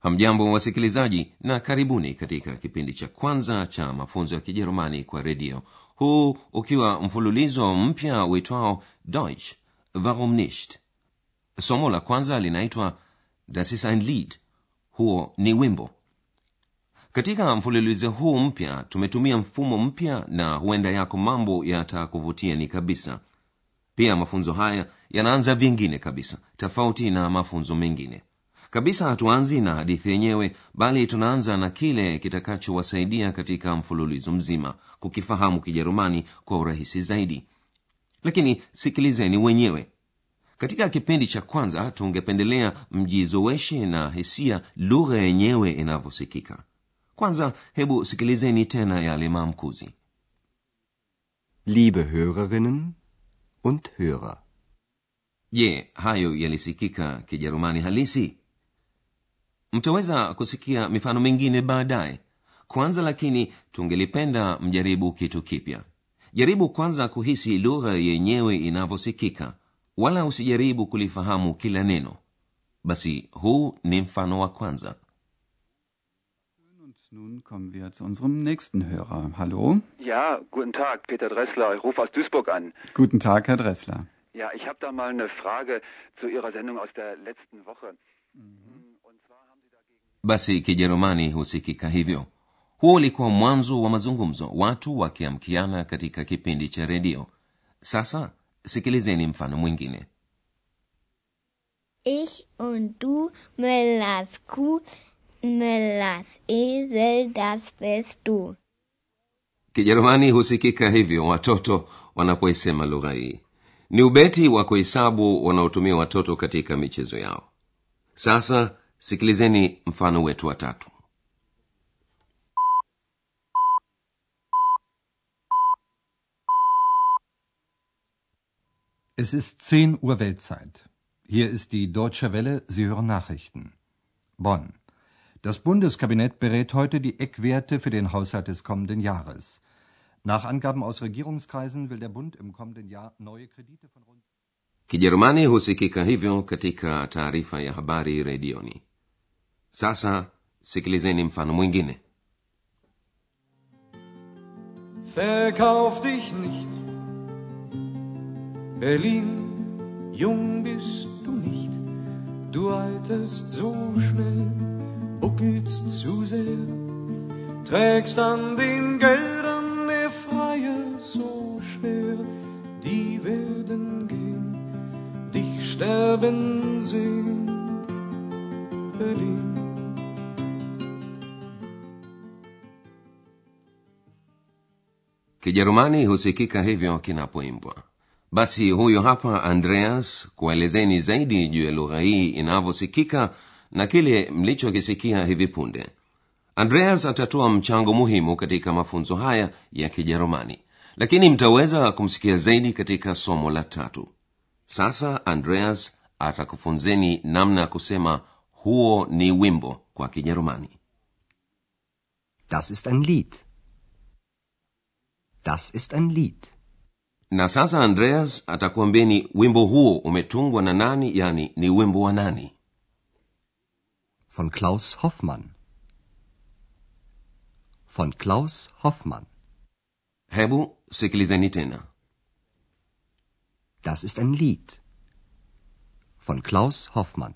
Hamjambo wasikilizaji, na karibuni katika kipindi cha kwanza cha mafunzo ya Kijerumani kwa redio, huu ukiwa mfululizo mpya uitwao Deutsch warum nicht. Somo la kwanza linaitwa Das ist ein Lied, huo ni wimbo. Katika mfululizo huu mpya tumetumia mfumo mpya, na huenda yako mambo yatakuvutia ni kabisa. Pia mafunzo haya yanaanza vingine kabisa, tofauti na mafunzo mengine kabisa. Hatuanzi na hadithi yenyewe, bali tunaanza na kile kitakachowasaidia katika mfululizo mzima kukifahamu Kijerumani kwa urahisi zaidi. Lakini sikilizeni wenyewe. Katika kipindi cha kwanza tungependelea mjizoweshe na hisia lugha yenyewe inavyosikika. Kwanza hebu sikilizeni tena yale maamkuzi. Liebe Hörerinnen und Hörer. Je, hayo yalisikika Kijerumani halisi? Mtaweza kusikia mifano mingine baadaye. Kwanza lakini tungelipenda mjaribu kitu kipya. Jaribu kwanza kuhisi lugha yenyewe inavyosikika, wala usijaribu kulifahamu kila neno. Basi huu ni mfano wa kwanza. Und nun kommen wir zu unserem nächsten Hörer. Hallo. Ja, guten Tag, Peter Dressler. Ich rufe aus Duisburg an. Guten Tag, Herr Dressler. Ja, ich habe da mal eine Frage zu Ihrer Sendung aus der letzten Woche. Und Basi Kijerumani husikika hivyo. Huo ulikuwa mwanzo wa mazungumzo, watu wakiamkiana katika kipindi cha redio. Sasa sikilizeni mfano mwingine. Ich und du, Müllers Kuh, Müllers Esel, das bist du. Kijerumani husikika hivyo watoto wanapoisema lugha hii. Ni ubeti wa kuhesabu wanaotumia watoto katika michezo yao. Sasa sikilizeni mfano wetu wa tatu. Es ist 10 Uhr Weltzeit. Hier ist die Deutsche Welle, Sie hören Nachrichten. Bonn. Das Bundeskabinett berät heute die Eckwerte für den Haushalt des kommenden Jahres. Nach Angaben aus Regierungskreisen will der Bund im kommenden Jahr neue Kredite von rund Kijerumani husikika hivyo katika taarifa ya habari redioni. Sasa sikilizeni mfano mwingine. Verkauf dich nicht, Berlin, jung bist du nicht, du alterst so schnell, buckelst zu sehr, trägst an den Geldern der Freier so schwer, die werden gehen, dich sterben sehen, Berlin. Kijerumani husikika hivyo kinapoimbwa. Basi huyo hapa Andreas kuelezeni zaidi juu ya lugha hii inavyosikika na kile mlichokisikia hivi punde. Andreas atatoa mchango muhimu katika mafunzo haya ya Kijerumani, lakini mtaweza kumsikia zaidi katika somo la tatu. Sasa Andreas atakufunzeni namna ya kusema huo ni wimbo kwa Kijerumani. Das ist ein Lied. Das ist ein Lied. na sasa andreas atakuambeni wimbo huo umetungwa na nani yani ni wimbo wa nani Von Klaus Hoffmann. Von Klaus Hoffmann. hebu sikilizeni tena Das ist ein Lied. Von Klaus Hoffmann.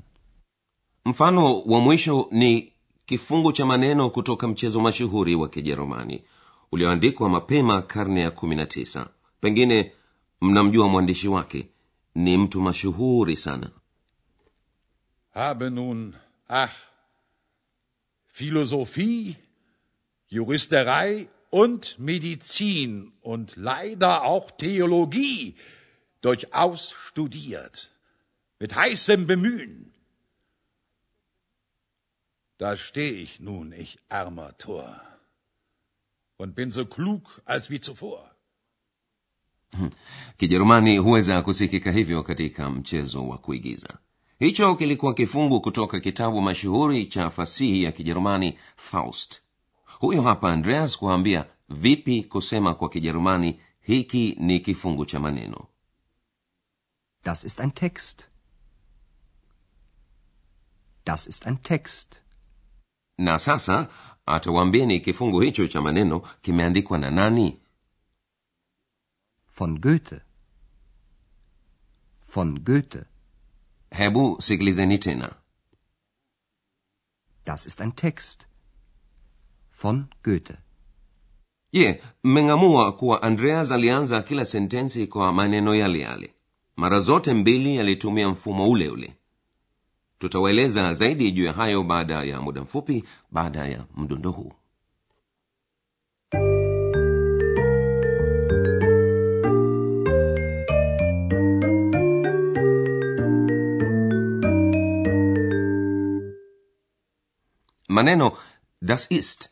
mfano wa mwisho ni kifungu cha maneno kutoka mchezo mashuhuri wa kijerumani ulioandikwa mapema karne ya 19 pengine mnamjua mwandishi wake ni mtu mashuhuri sana habe nun, ach, Philosophie, Juristerei und Medizin und leider auch Theologie durchaus studiert, mit heißem Bemühen. Da steh ich nun, ich armer Tor. Und bin so klug als wie zuvor. kijerumani huweza kusikika hivyo katika mchezo wa kuigiza hicho kilikuwa kifungu kutoka kitabu mashuhuri cha fasihi ya kijerumani faust huyo hapa andreas kuambia vipi kusema kwa kijerumani hiki ni kifungu cha maneno Das ist ein Text. Das ist ein Text. Na sasa atawambieni kifungu hicho cha maneno kimeandikwa na nani Von Goethe. Von Goethe. hebu sikilizeni tena Das ist ein Text. Von Goethe. je mmeng'amua kuwa andreas alianza kila sentensi kwa maneno yale yale mara zote mbili alitumia mfumo ule ule tutawaeleza zaidi juu ya hayo baada ya muda mfupi baada ya mdundo huu. Maneno das ist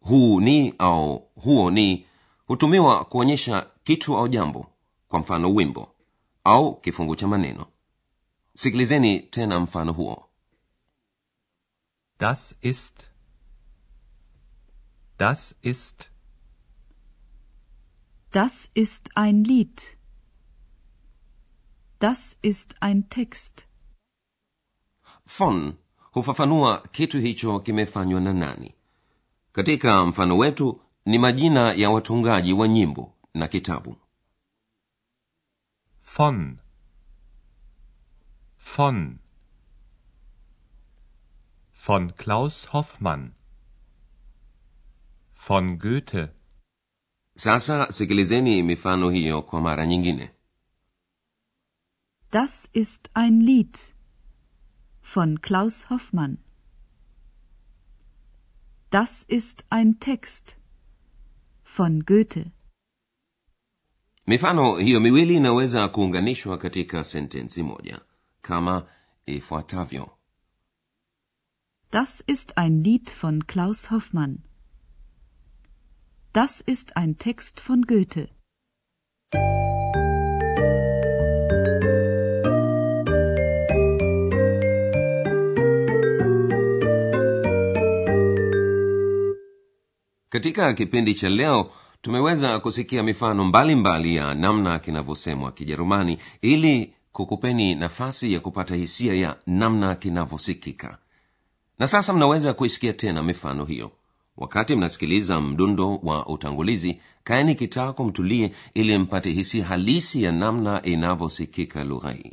huu ni au huo ni hutumiwa kuonyesha kitu au jambo kwa mfano wimbo au kifungu cha maneno sikilizeni tena mfano huo Das ist. Das ist. Das ist ein Lied. Das ist ein Text. von hufafanua kitu hicho kimefanywa na nani katika mfano wetu ni majina ya watungaji wa nyimbo na kitabu Von. Von. Von Klaus Hoffmann. Von Goethe. sasa sikilizeni mifano hiyo kwa mara nyingine Das ist ein Lied von Klaus Hoffmann. Das ist ein Text von Goethe. mifano hiyo miwili inaweza kuunganishwa katika sentensi moja kama ifuatavyo Das ist ein Lied von Klaus Hoffmann. Das ist ein Text von Goethe. katika kipindi cha leo tumeweza kusikia mifano mbalimbali mbali ya namna kinavyosemwa kijerumani ili kukupeni nafasi ya kupata hisia ya namna kinavyosikika. Na sasa mnaweza kuisikia tena mifano hiyo. Wakati mnasikiliza mdundo wa utangulizi kaeni kitako mtulie ili mpate hisia halisi ya namna inavyosikika lugha hii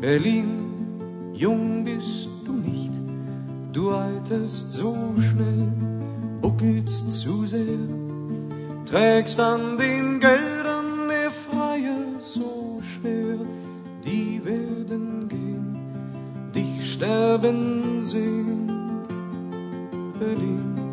Berlin, jung bist du nicht. Du alterst so schnell, buckelst zu sehr. Trägst an den Geldern der Freier so schwer. Die werden gehen, dich sterben sehen. Berlin.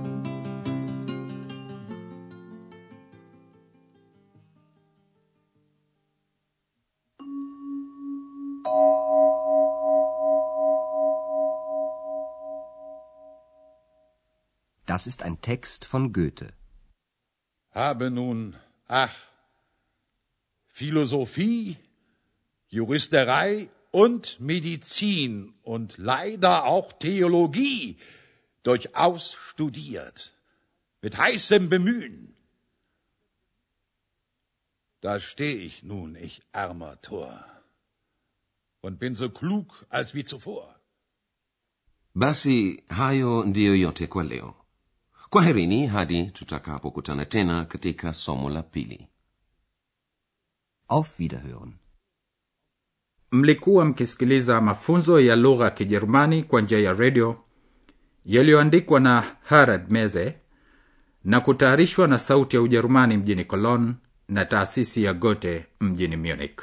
Das ist ein Text von Goethe. Habe nun, ach, Philosophie, Juristerei und Medizin und leider auch Theologie durchaus studiert, mit heißem Bemühen. Da steh ich nun, ich armer Tor, und bin so klug als wie zuvor. basi hayo ndiyo yote kwa leo kwaherini hadi tutakapokutana tena katika somo la pili Auf Wiederhören. Mlikuwa mkisikiliza mafunzo ya lugha ya Kijerumani kwa njia ya redio yaliyoandikwa na Harald Meze na kutayarishwa na Sauti ya Ujerumani mjini Cologne na taasisi ya gote mjini Munich.